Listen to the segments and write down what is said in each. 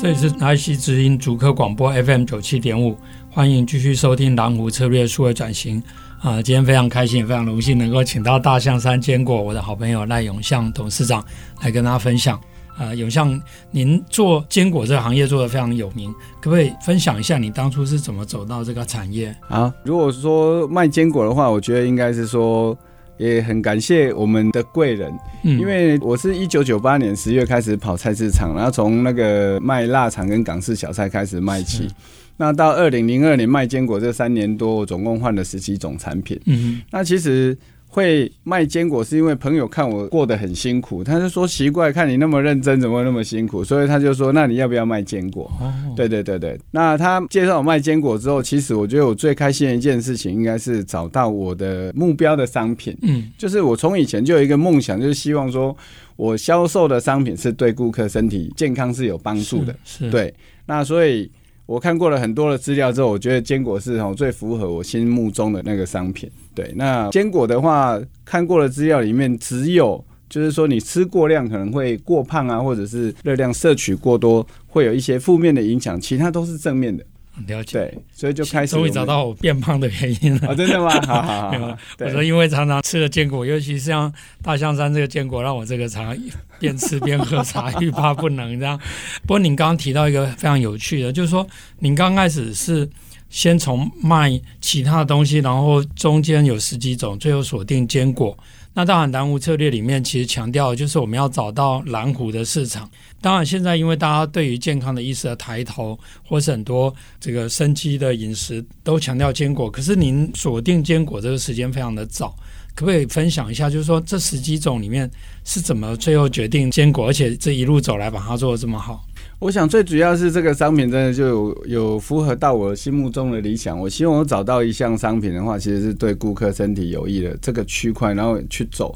这里是 IC 之音主科广播 FM 九七点五，欢迎继续收听蓝湖策略数位转型啊、今天非常开心，也非常荣幸能够请到大象山坚果我的好朋友赖永向董事长来跟大家分享啊、永向，您做坚果这个行业做得非常有名，可不可以分享一下你当初是怎么走到这个产业啊？如果说卖坚果的话，我觉得应该是说。也很感谢我们的贵人，因为我是一九九八年十月开始跑菜市场，然后从那个卖腊肠跟港式小菜开始卖起，那到二零零二年卖坚果这三年多，我总共换了十几种产品。嗯，那其实。会卖坚果是因为朋友看我过得很辛苦，他就说奇怪，看你那么认真，怎么会那么辛苦？所以他就说，那你要不要卖坚果？哦，对对对对。那他介绍我卖坚果之后，其实我觉得我最开心的一件事情，应该是找到我的目标的商品。嗯，就是我从以前就有一个梦想，就是希望说我销售的商品是对顾客身体健康是有帮助的。是，是对。那所以。我看过了很多的资料之后，我觉得坚果是哦最符合我心目中的那个商品。对，那坚果的话，看过的资料里面只有就是说你吃过量可能会过胖啊，或者是热量摄取过多会有一些负面的影响，其他都是正面的。了解，对，所以就开始终于找到我变胖的原因了。哦，真的吗？好 好好。我说，因为常常吃了坚果，尤其是像大象山这个坚果，让我这个常边吃边喝茶，欲罢不能这样。不过您刚刚提到一个非常有趣的，就是说您刚开始是先从卖其他的东西，然后中间有十几种，最后锁定坚果。那当然，蓝湖策略里面其实强调的就是我们要找到蓝湖的市场。当然，现在因为大家对于健康的意识的抬头，或是很多这个生机的饮食都强调坚果。可是您锁定坚果这个时间非常的早，可不可以分享一下？就是说这十几种里面是怎么最后决定坚果，而且这一路走来把它做得这么好？我想最主要是这个商品真的就有有符合到我心目中的理想。我希望我找到一项商品的话，其实是对顾客身体有益的这个区块，然后去走。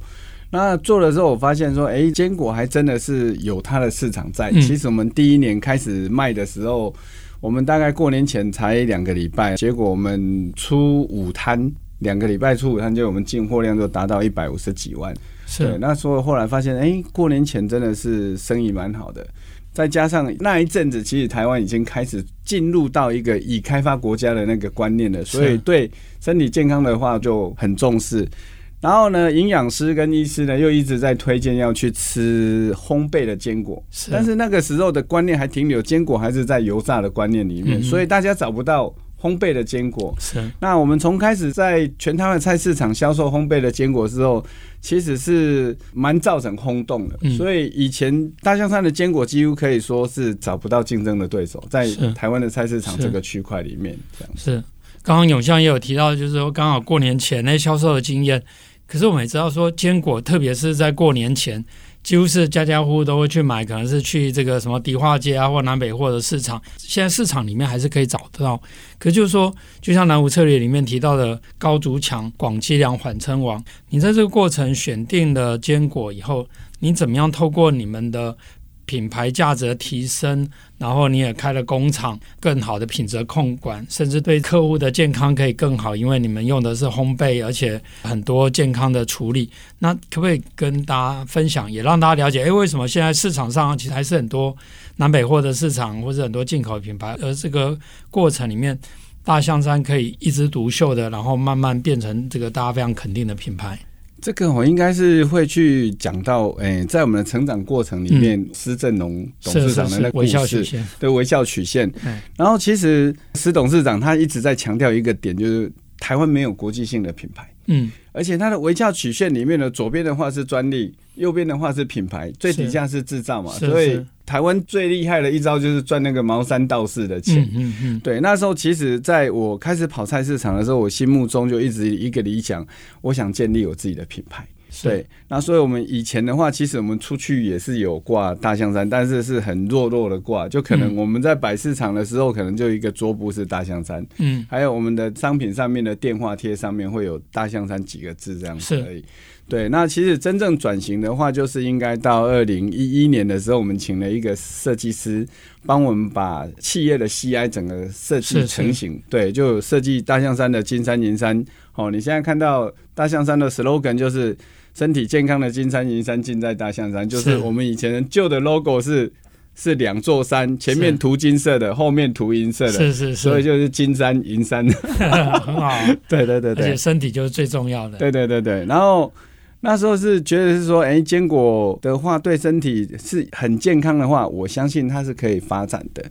那做了之后，我发现说，哎，坚果还真的是有它的市场在。其实我们第一年开始卖的时候，我们大概过年前才两个礼拜，结果我们出五摊，两个礼拜出五摊，就我们进货量就达到一百五十几万。是，那所以后来发现，哎，过年前真的是生意蛮好的。再加上那一阵子，其实台湾已经开始进入到一个已开发国家的那个观念了，所以对身体健康的话就很重视。然后呢，营养师跟医师呢又一直在推荐要去吃烘焙的坚果，但是那个时候的观念还停留坚果还是在油炸的观念里面，所以大家找不到。烘焙的坚果是。那我们从开始在全台湾菜市场销售烘焙的坚果之后，其实是蛮造成轰动的。所以以前大象山的坚果几乎可以说是找不到竞争的对手，在台湾的菜市场这个区块里面，这样是。刚刚永相也有提到，就是说刚好过年前那销售的经验。可是我们也知道说坚果，特别是在过年前。几乎是家家户户都会去买，可能是去这个什么迪化街啊，或南北货的市场。现在市场里面还是可以找得到。可是就是说，就像南湖策略里面提到的“高筑墙，广积粮，缓称王”。你在这个过程选定了坚果以后，你怎么样透过你们的品牌价值的提升，然后你也开了工厂，更好的品质控管，甚至对客户的健康可以更好，因为你们用的是烘焙，而且很多健康的处理。那可不可以跟大家分享，也让大家了解，诶，为什么现在市场上其实还是很多南北货的市场，或者很多进口品牌，而这个过程里面，大象山可以一枝独秀的，然后慢慢变成这个大家非常肯定的品牌。这个我应该是会去讲到，哎，在我们的成长过程里面，施正荣董事长的那个故事，对微笑曲线。然后其实施董事长他一直在强调一个点，就是台湾没有国际性的品牌。嗯，而且它的微笑曲线里面的左边的话是专利，右边的话是品牌，最底下是制造嘛，所以台湾最厉害的一招就是赚那个茅山道士的钱。嗯嗯，对，那时候其实在我开始跑菜市场的时候，我心目中就一直一个理想，我想建立我自己的品牌。对，那所以我们以前的话，其实我们出去也是有挂大象山，但是是很弱弱的挂，就可能我们在摆市场的时候，可能就一个桌布是大象山，嗯，还有我们的商品上面的电话贴上面会有大象山几个字这样子而已。对，那其实真正转型的话，就是应该到二零一一年的时候，我们请了一个设计师帮我们把企业的 CI 整个设计成型。对，就设计大象山的金山银山。哦，你现在看到大象山的 slogan 就是“身体健康的金山银山尽在大象山”，就是我们以前旧的 logo 是是两座山，前面涂金色的，后面涂银色的，是是是，所以就是金山银山，很好。对对对对，而且身体就是最重要的。对对对对，然后。那时候是觉得是说，哎、欸，坚果的话对身体是很健康的话，我相信它是可以发展的。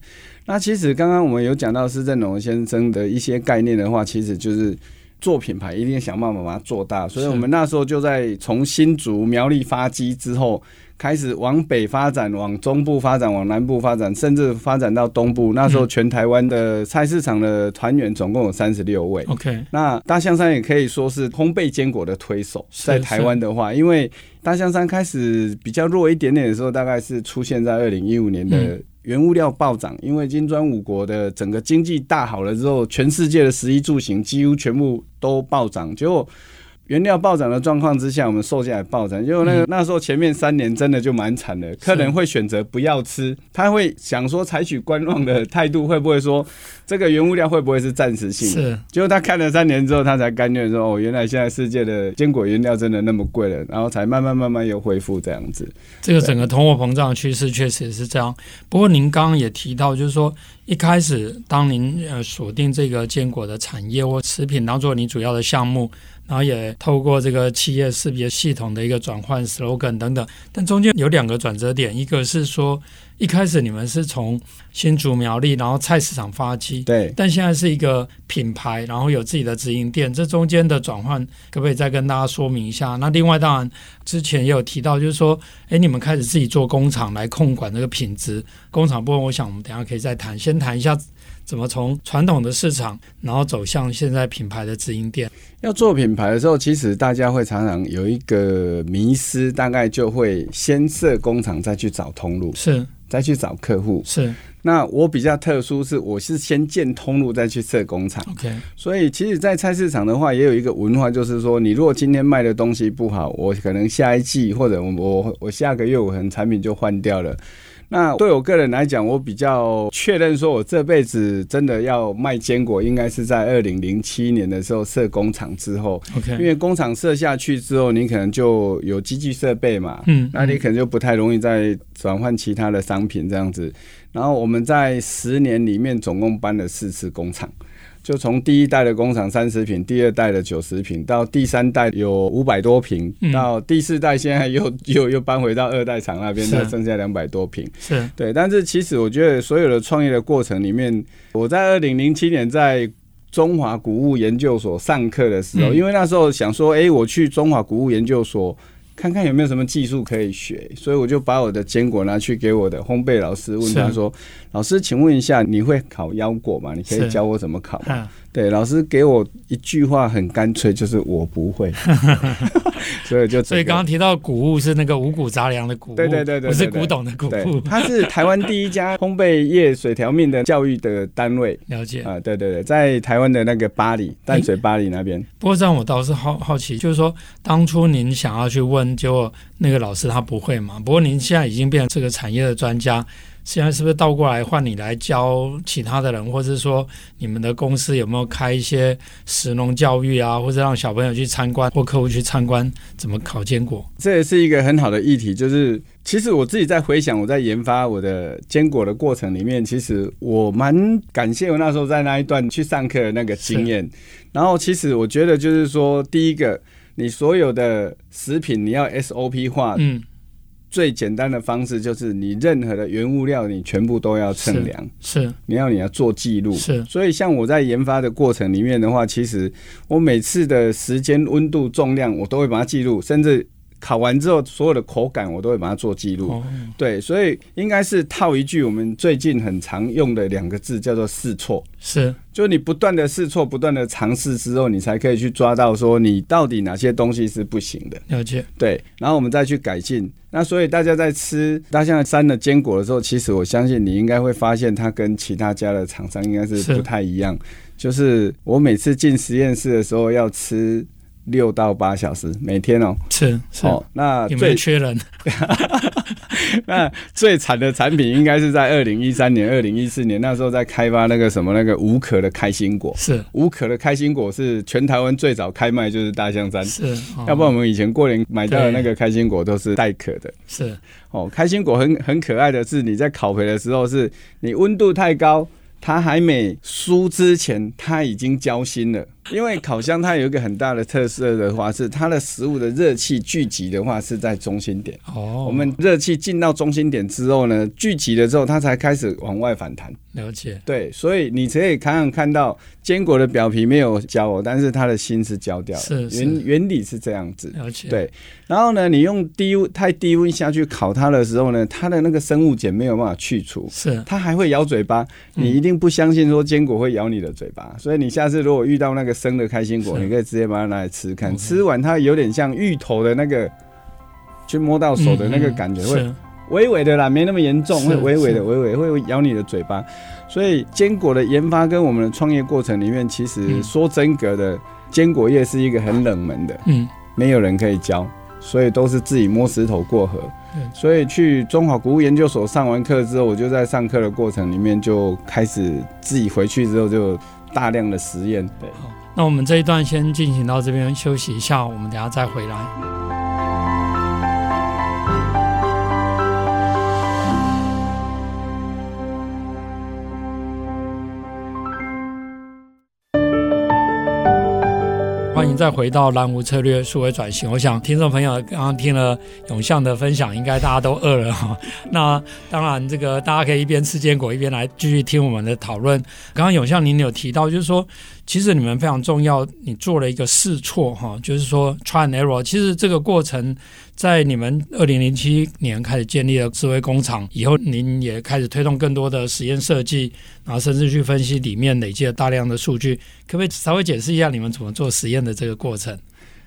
那其实刚刚我们有讲到施振荣先生的一些概念的话，其实就是做品牌一定想办法把它做大。所以我们那时候就在从新竹苗栗发迹之后。开始往北发展，往中部发展，往南部发展，甚至发展到东部。那时候，全台湾的菜市场的团员总共有三十六位。OK，那大象山也可以说是烘焙坚果的推手，在台湾的话，因为大象山开始比较弱一点点的时候，大概是出现在二零一五年的原物料暴涨，因为金砖五国的整个经济大好了之后，全世界的食衣住行几乎全部都暴涨，结果。原料暴涨的状况之下，我们售价也暴涨。因为那个那时候前面三年真的就蛮惨的，客人会选择不要吃，他会想说采取观望的态度，会不会说这个原物料会不会是暂时性的？是。结果他看了三年之后，他才甘愿说：“哦，原来现在世界的坚果原料真的那么贵了。”然后才慢慢慢慢又恢复这样子。这个整个通货膨胀的趋势确实也是这样。不过您刚刚也提到，就是说一开始当您呃锁定这个坚果的产业或食品当做你主要的项目。然后也透过这个企业识别系统的一个转换 slogan 等等，但中间有两个转折点，一个是说一开始你们是从新竹苗栗，然后菜市场发迹，对，但现在是一个品牌，然后有自己的直营店，这中间的转换可不可以再跟大家说明一下？那另外当然之前也有提到，就是说，哎，你们开始自己做工厂来控管这个品质，工厂部分，我想我们等一下可以再谈，先谈一下。怎么从传统的市场，然后走向现在品牌的直营店？要做品牌的时候，其实大家会常常有一个迷失，大概就会先设工厂，再去找通路，是再去找客户。是。那我比较特殊，是我是先建通路，再去设工厂。OK。所以，其实，在菜市场的话，也有一个文化，就是说，你如果今天卖的东西不好，我可能下一季或者我我我下个月，我可能产品就换掉了。那对我个人来讲，我比较确认说，我这辈子真的要卖坚果，应该是在二零零七年的时候设工厂之后。OK，因为工厂设下去之后，你可能就有机器设备嘛，嗯，那你可能就不太容易再转换其他的商品这样子。然后我们在十年里面总共搬了四次工厂。就从第一代的工厂三十平，第二代的九十平，到第三代有五百多平，嗯，到第四代现在又 又又搬回到二代厂那边，再剩下两百多平。是对，但是其实我觉得所有的创业的过程里面，我在二零零七年在中华谷物研究所上课的时候，嗯，因为那时候想说，哎，欸，我去中华谷物研究所。看看有没有什么技术可以学，所以我就把我的坚果拿去给我的烘焙老师，问他说：“老师，请问一下，你会烤腰果吗？你可以教我怎么烤吗？”对，老师给我一句话很干脆，就是我不会，所以就所以刚刚提到谷物是那个五谷杂粮的谷物，对对对对，不是古董的谷物，它是台湾第一家烘焙业水调面的教育的单位。了解啊，对对对，在台湾的那个巴黎淡水巴黎那边。欸，不过这样我倒是好好奇，就是说当初您想要去问，结果那个老师他不会嘛？不过您现在已经变成这个产业的专家。现在是不是倒过来换你来教其他的人，或者说你们的公司有没有开一些食农教育啊，或者让小朋友去参观或客户去参观怎么烤坚果？这也是一个很好的议题。就是其实我自己在回想我在研发我的坚果的过程里面，其实我蛮感谢我那时候在那一段去上课的那个经验。然后其实我觉得就是说，第一个，你所有的食品你要 SOP 化，嗯。最简单的方式就是，你任何的原物料，你全部都要称量，是，你要你要做记录，是。所以像我在研发的过程里面的话，其实我每次的时间、温度、重量，我都会把它记录，甚至烤完之后所有的口感我都会把它做记录。哦、对，所以应该是套一句我们最近很常用的两个字，叫做试错。是，就你不断的试错，不断的尝试之后，你才可以去抓到说你到底哪些东西是不行的。了解。对，然后我们再去改进。那所以大家在吃大象山的坚果的时候，其实我相信你应该会发现它跟其他家的厂商应该是不太一样。就是我每次进实验室的时候要吃六到八小时，每天哦、喔，是是。哦，那最有没有缺人？那最惨的产品应该是在二零一三年、二零一四年那时候在开发那个什么那个无壳的开心果，是。无壳的开心果是全台湾最早开卖就是大象山，是，哦、要不然我们以前过年买到的那个开心果都是带壳的，是哦，开心果很很可爱的是你在烤焙的时候是你温度太高。它还没酥之前，它已经焦心了。因为烤箱它有一个很大的特色的话，是它的食物的热气聚集的话是在中心点。哦，我们热气进到中心点之后呢，聚集了之后，它才开始往外反弹。了解。对，所以你可以看看看到坚果的表皮没有焦哦，但是它的心是焦掉了。是，是原原理是这样子。了解。对，然后呢，你用低温太低温下去烤它的时候呢，它的那个生物碱没有办法去除，是它还会咬嘴巴。你一定不相信说坚果会咬你的嘴巴，嗯、所以你下次如果遇到那个生的开心果。你可以直接把它拿来吃看，吃完它有点像芋头的那个，去摸到手的那个感觉，会微微的啦，没那么严重，会微微的，微微会咬你的嘴巴。所以坚果的研发跟我们的创业过程里面，其实说真格的，坚果业是一个很冷门的，嗯，没有人可以教，所以都是自己摸石头过河。所以去中华谷物研究所上完课之后，我就在上课的过程里面就开始自己回去之后就大量的实验，对。那我们这一段先进行到这边休息一下，我们等下再回来。欢迎再回到蓝湖策略数位转型。我想听众朋友刚刚听了永向的分享，应该大家都饿了哈。那当然，这个大家可以一边吃坚果一边来继续听我们的讨论。刚刚永向您有提到，就是说。其实你们非常重要，你做了一个试错哈，就是说 try and error。其实这个过程在你们二零零七年开始建立了智慧工厂以后，您也开始推动更多的实验设计，然后甚至去分析里面累积了大量的数据。可不可以稍微解释一下你们怎么做实验的这个过程？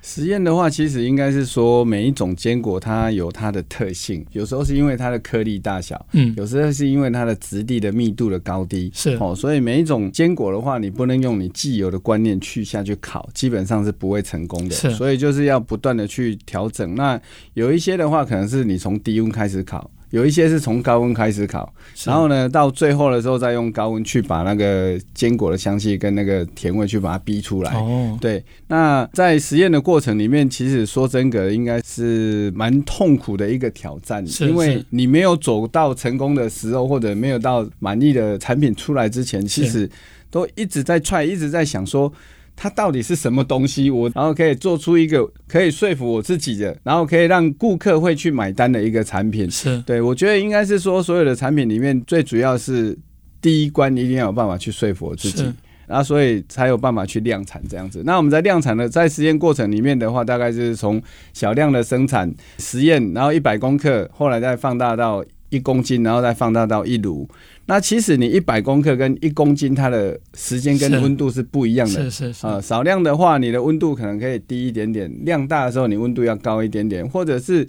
实验的话，其实应该是说每一种坚果它有它的特性，有时候是因为它的颗粒大小，嗯，有时候是因为它的质地的密度的高低，是哦，所以每一种坚果的话，你不能用你既有的观念去下去烤，基本上是不会成功的，是，所以就是要不断的去调整。那有一些的话，可能是你从低温开始烤。有一些是从高温开始烤，然后呢，到最后的时候再用高温去把那个坚果的香气跟那个甜味去把它逼出来。哦，对。那在实验的过程里面，其实说真格，应该是蛮痛苦的一个挑战，因为你没有走到成功的时候，或者没有到满意的产品出来之前，其实都一直在 try，一直在想说。它到底是什么东西？我然后可以做出一个可以说服我自己的，然后可以让顾客会去买单的一个产品。是对，我觉得应该是说，所有的产品里面最主要是第一关一定要有办法去说服我自己，然后所以才有办法去量产这样子。那我们在量产的在实验过程里面的话，大概就是从小量的生产实验，然后一百公克，后来再放大到一公斤，然后再放大到一炉。那其实你一百公克跟一公斤，它的时间跟温度是不一样的。是是是。啊，少量的话，你的温度可能可以低一点点；量大的时候，你温度要高一点点，或者是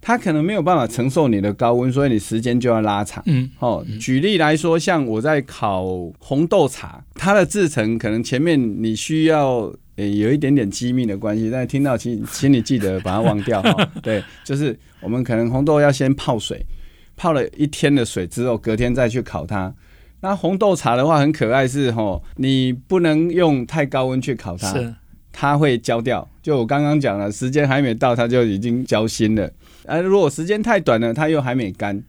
它可能没有办法承受你的高温，所以你时间就要拉长。嗯。哦，举例来说，像我在烤红豆茶，它的制成可能前面你需要呃有一点点机密的关系，但是听到请请你记得把它忘掉。对，就是我们可能红豆要先泡水。泡了一天的水之后，隔天再去烤它。那红豆茶的话很可爱，是吼，你不能用太高温去烤它，是它会焦掉。就我刚刚讲了，时间还没到，它就已经焦心了。而如果时间太短了，它又还没干。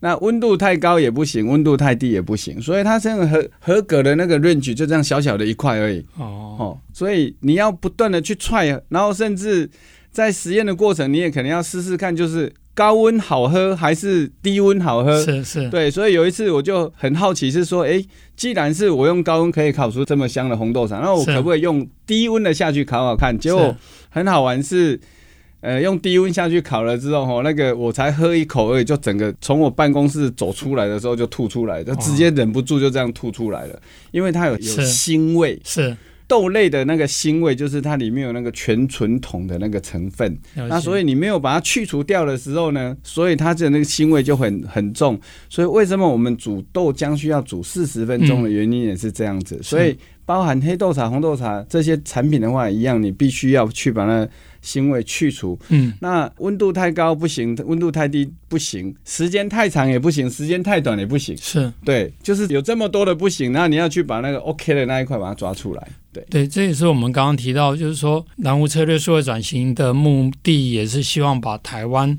那温度太高也不行，温度太低也不行。所以它这个合合格的那个 range 就这样小小的一块而已。哦哦，所以你要不断的去 try，然后甚至在实验的过程，你也可能要试试看，就是。高温好喝还是低温好喝？是是，对，所以有一次我就很好奇，是说，哎、欸，既然是我用高温可以烤出这么香的红豆茶，那我可不可以用低温的下去烤烤看？结果很好玩是，呃，用低温下去烤了之后，哈，那个我才喝一口而已，就整个从我办公室走出来的时候就吐出来，就直接忍不住就这样吐出来了，因为它有有腥味，是。豆类的那个腥味，就是它里面有那个全纯酮的那个成分，那所以你没有把它去除掉的时候呢，所以它的那个腥味就很很重。所以为什么我们煮豆浆需要煮四十分钟的原因也是这样子。嗯、所以包含黑豆茶、红豆茶这些产品的话，一样，你必须要去把它。腥味去除，嗯，那温度太高不行，温度太低不行，时间太长也不行，时间太短也不行，是。对，就是有这么多的不行，那你要去把那个 OK 的那一块把它抓出来，对。对，这也是我们刚刚提到，就是说南湖策略数位转型的目的，也是希望把台湾。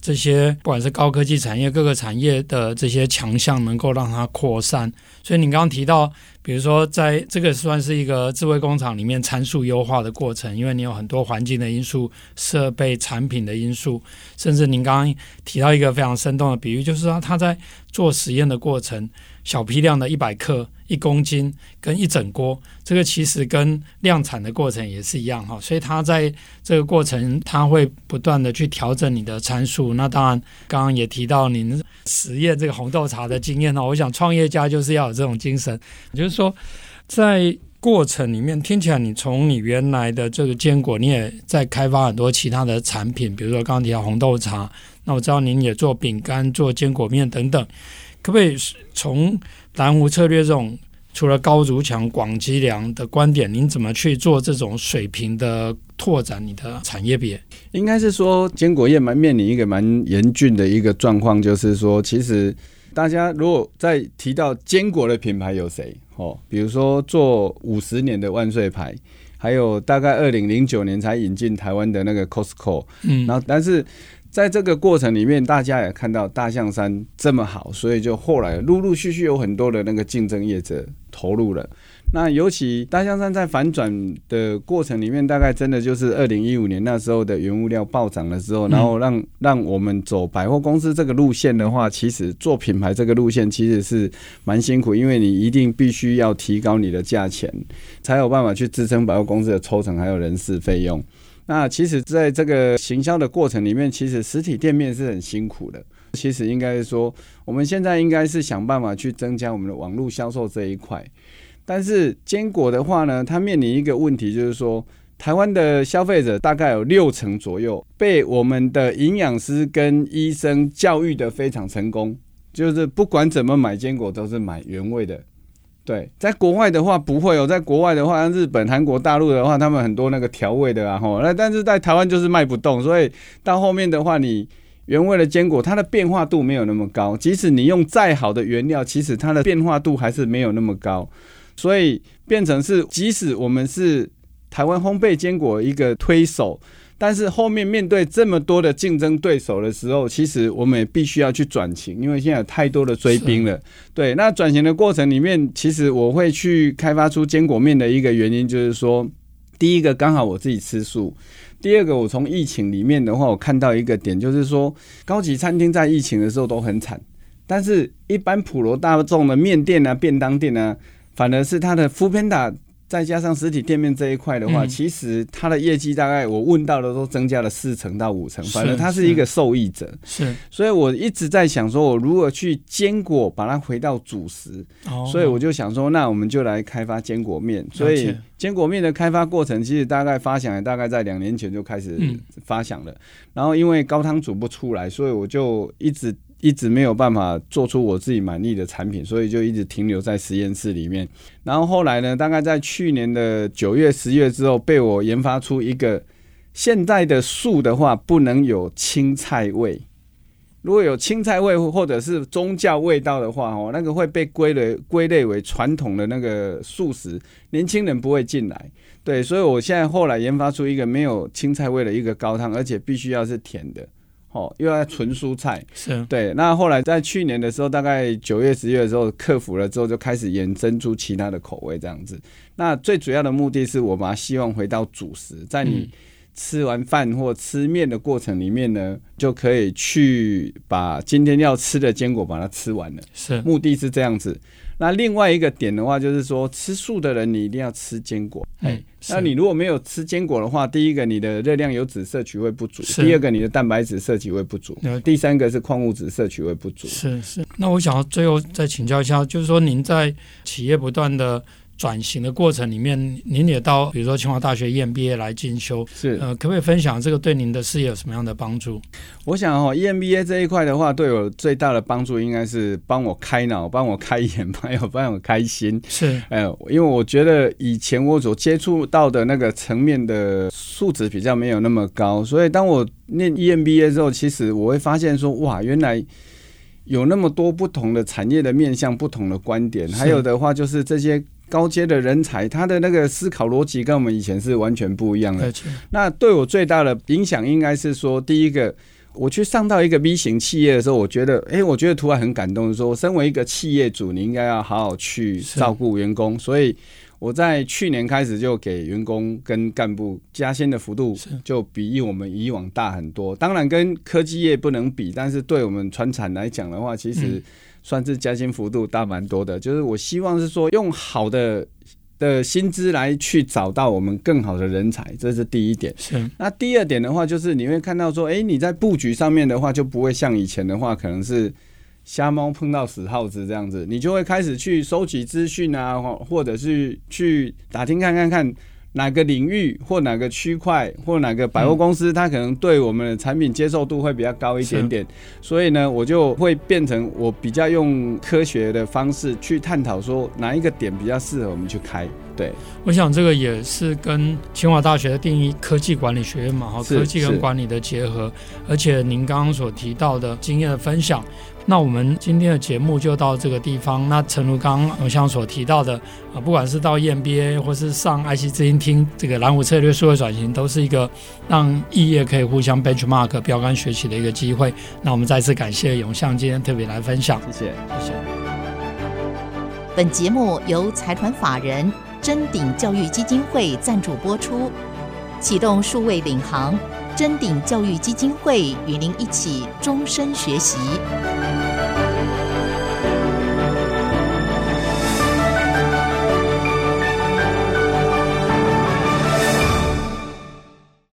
这些不管是高科技产业各个产业的这些强项，能够让它扩散。所以你刚刚提到，比如说在这个算是一个智慧工厂里面参数优化的过程，因为你有很多环境的因素、设备、产品的因素，甚至您刚刚提到一个非常生动的比喻，就是说他在做实验的过程。小批量的一百克、一公斤跟一整锅，这个其实跟量产的过程也是一样哈，所以它在这个过程，它会不断的去调整你的参数。那当然，刚刚也提到您实验这个红豆茶的经验呢，我想创业家就是要有这种精神，就是说在过程里面，听起来你从你原来的这个坚果，你也在开发很多其他的产品，比如说刚刚提到红豆茶，那我知道您也做饼干、做坚果面等等。可不可以从蓝湖策略这种除了高筑墙、广积粮的观点，您怎么去做这种水平的拓展？你的产业别应该是说，坚果业蛮面临一个蛮严峻的一个状况，就是说，其实大家如果在提到坚果的品牌有谁？哦，比如说做五十年的万岁牌，还有大概二零零九年才引进台湾的那个 Costco，嗯，然后但是。在这个过程里面，大家也看到大象山这么好，所以就后来陆陆续续有很多的那个竞争业者投入了。那尤其大象山在反转的过程里面，大概真的就是二零一五年那时候的原物料暴涨的时候，然后让让我们走百货公司这个路线的话，其实做品牌这个路线其实是蛮辛苦，因为你一定必须要提高你的价钱，才有办法去支撑百货公司的抽成还有人事费用。那其实，在这个行销的过程里面，其实实体店面是很辛苦的。其实应该是说，我们现在应该是想办法去增加我们的网络销售这一块。但是坚果的话呢，它面临一个问题，就是说，台湾的消费者大概有六成左右被我们的营养师跟医生教育得非常成功，就是不管怎么买坚果都是买原味的。对，在国外的话不会有，在国外的话，像日本、韩国、大陆的话，他们很多那个调味的啊，吼，那但是在台湾就是卖不动，所以到后面的话，你原味的坚果，它的变化度没有那么高，即使你用再好的原料，其实它的变化度还是没有那么高，所以变成是，即使我们是台湾烘焙坚果一个推手。但是后面面对这么多的竞争对手的时候，其实我们也必须要去转型，因为现在有太多的追兵了。对，那转型的过程里面，其实我会去开发出坚果面的一个原因，就是说，第一个刚好我自己吃素，第二个我从疫情里面的话，我看到一个点，就是说高级餐厅在疫情的时候都很惨，但是一般普罗大众的面店啊、便当店啊，反而是它的 foodpanda 再加上实体店面这一块的话，嗯、其实它的业绩大概我问到的都增加了四成到五成，反正它是一个受益者。是，所以我一直在想说，我如何去坚果把它回到主食。哦，所以我就想说，那我们就来开发坚果面。所以坚果面的开发过程，其实大概发想也大概在两年前就开始发想了。然后因为高汤煮不出来，所以我就一直。一直没有办法做出我自己满意的产品，所以就一直停留在实验室里面。然后后来呢，大概在去年的九月、十月之后，被我研发出一个现在的素的话不能有青菜味，如果有青菜味或者是宗教味道的话，哦，那个会被归类归类为传统的那个素食，年轻人不会进来。对，所以我现在后来研发出一个没有青菜味的一个高汤，而且必须要是甜的。哦，又要纯蔬菜，是对。那后来在去年的时候，大概九月、十月的时候克服了之后，就开始衍生出其他的口味这样子。那最主要的目的是我把它希望回到主食，在你吃完饭或吃面的过程里面呢，就可以去把今天要吃的坚果把它吃完了。是，目的是这样子。那另外一个点的话，就是说吃素的人你一定要吃坚果。哎，那你如果没有吃坚果的话，第一个你的热量油脂摄取会不足，第二个你的蛋白质摄取会不足，第三个是矿物质摄取会不足。是是。那我想要最后再请教一下，就是说您在企业不断的。转型的过程里面，您也到比如说清华大学 EMBA 来进修，是呃，可不可以分享这个对您的事业有什么样的帮助？我想哦，EMBA 这一块的话，对我最大的帮助应该是帮我开脑、帮我开眼、帮我帮我开心。是，呃，因为我觉得以前我所接触到的那个层面的素质比较没有那么高，所以当我念 EMBA 之后，其实我会发现说，哇，原来有那么多不同的产业的面向、不同的观点，还有的话就是这些。高阶的人才，他的那个思考逻辑跟我们以前是完全不一样的。那对我最大的影响，应该是说，第一个，我去上到一个 B 型企业的时候，我觉得，哎，我觉得突然很感动，说身为一个企业主，你应该要好好去照顾员工。所以我在去年开始就给员工跟干部加薪的幅度，就比我们以往大很多。当然跟科技业不能比，但是对我们船产来讲的话，其实。算是加薪幅度大蛮多的，就是我希望是说用好的的薪资来去找到我们更好的人才，这是第一点。是。那第二点的话，就是你会看到说，哎，你在布局上面的话，就不会像以前的话，可能是瞎猫碰到死耗子这样子，你就会开始去收集资讯啊，或者是去打听看看看。哪个领域或哪个区块或哪个百货公司，它可能对我们的产品接受度会比较高一点点，所以呢，我就会变成我比较用科学的方式去探讨，说哪一个点比较适合我们去开。对，我想这个也是跟清华大学的定义科技管理学院嘛，哈，科技跟管理的结合，而且您刚刚所提到的经验的分享。那我们今天的节目就到这个地方。那诚如刚刚我像所提到的啊，不管是到 EMBA 或是上爱惜之音听这个蓝湖策略数位转型，都是一个让异业可以互相 benchmark 标杆学习的一个机会。那我们再次感谢永向今天特别来分享，谢谢，谢谢。本节目由财团法人臻鼎教育基金会赞助播出，启动数位领航。臻鼎教育基金会与您一起终身学习。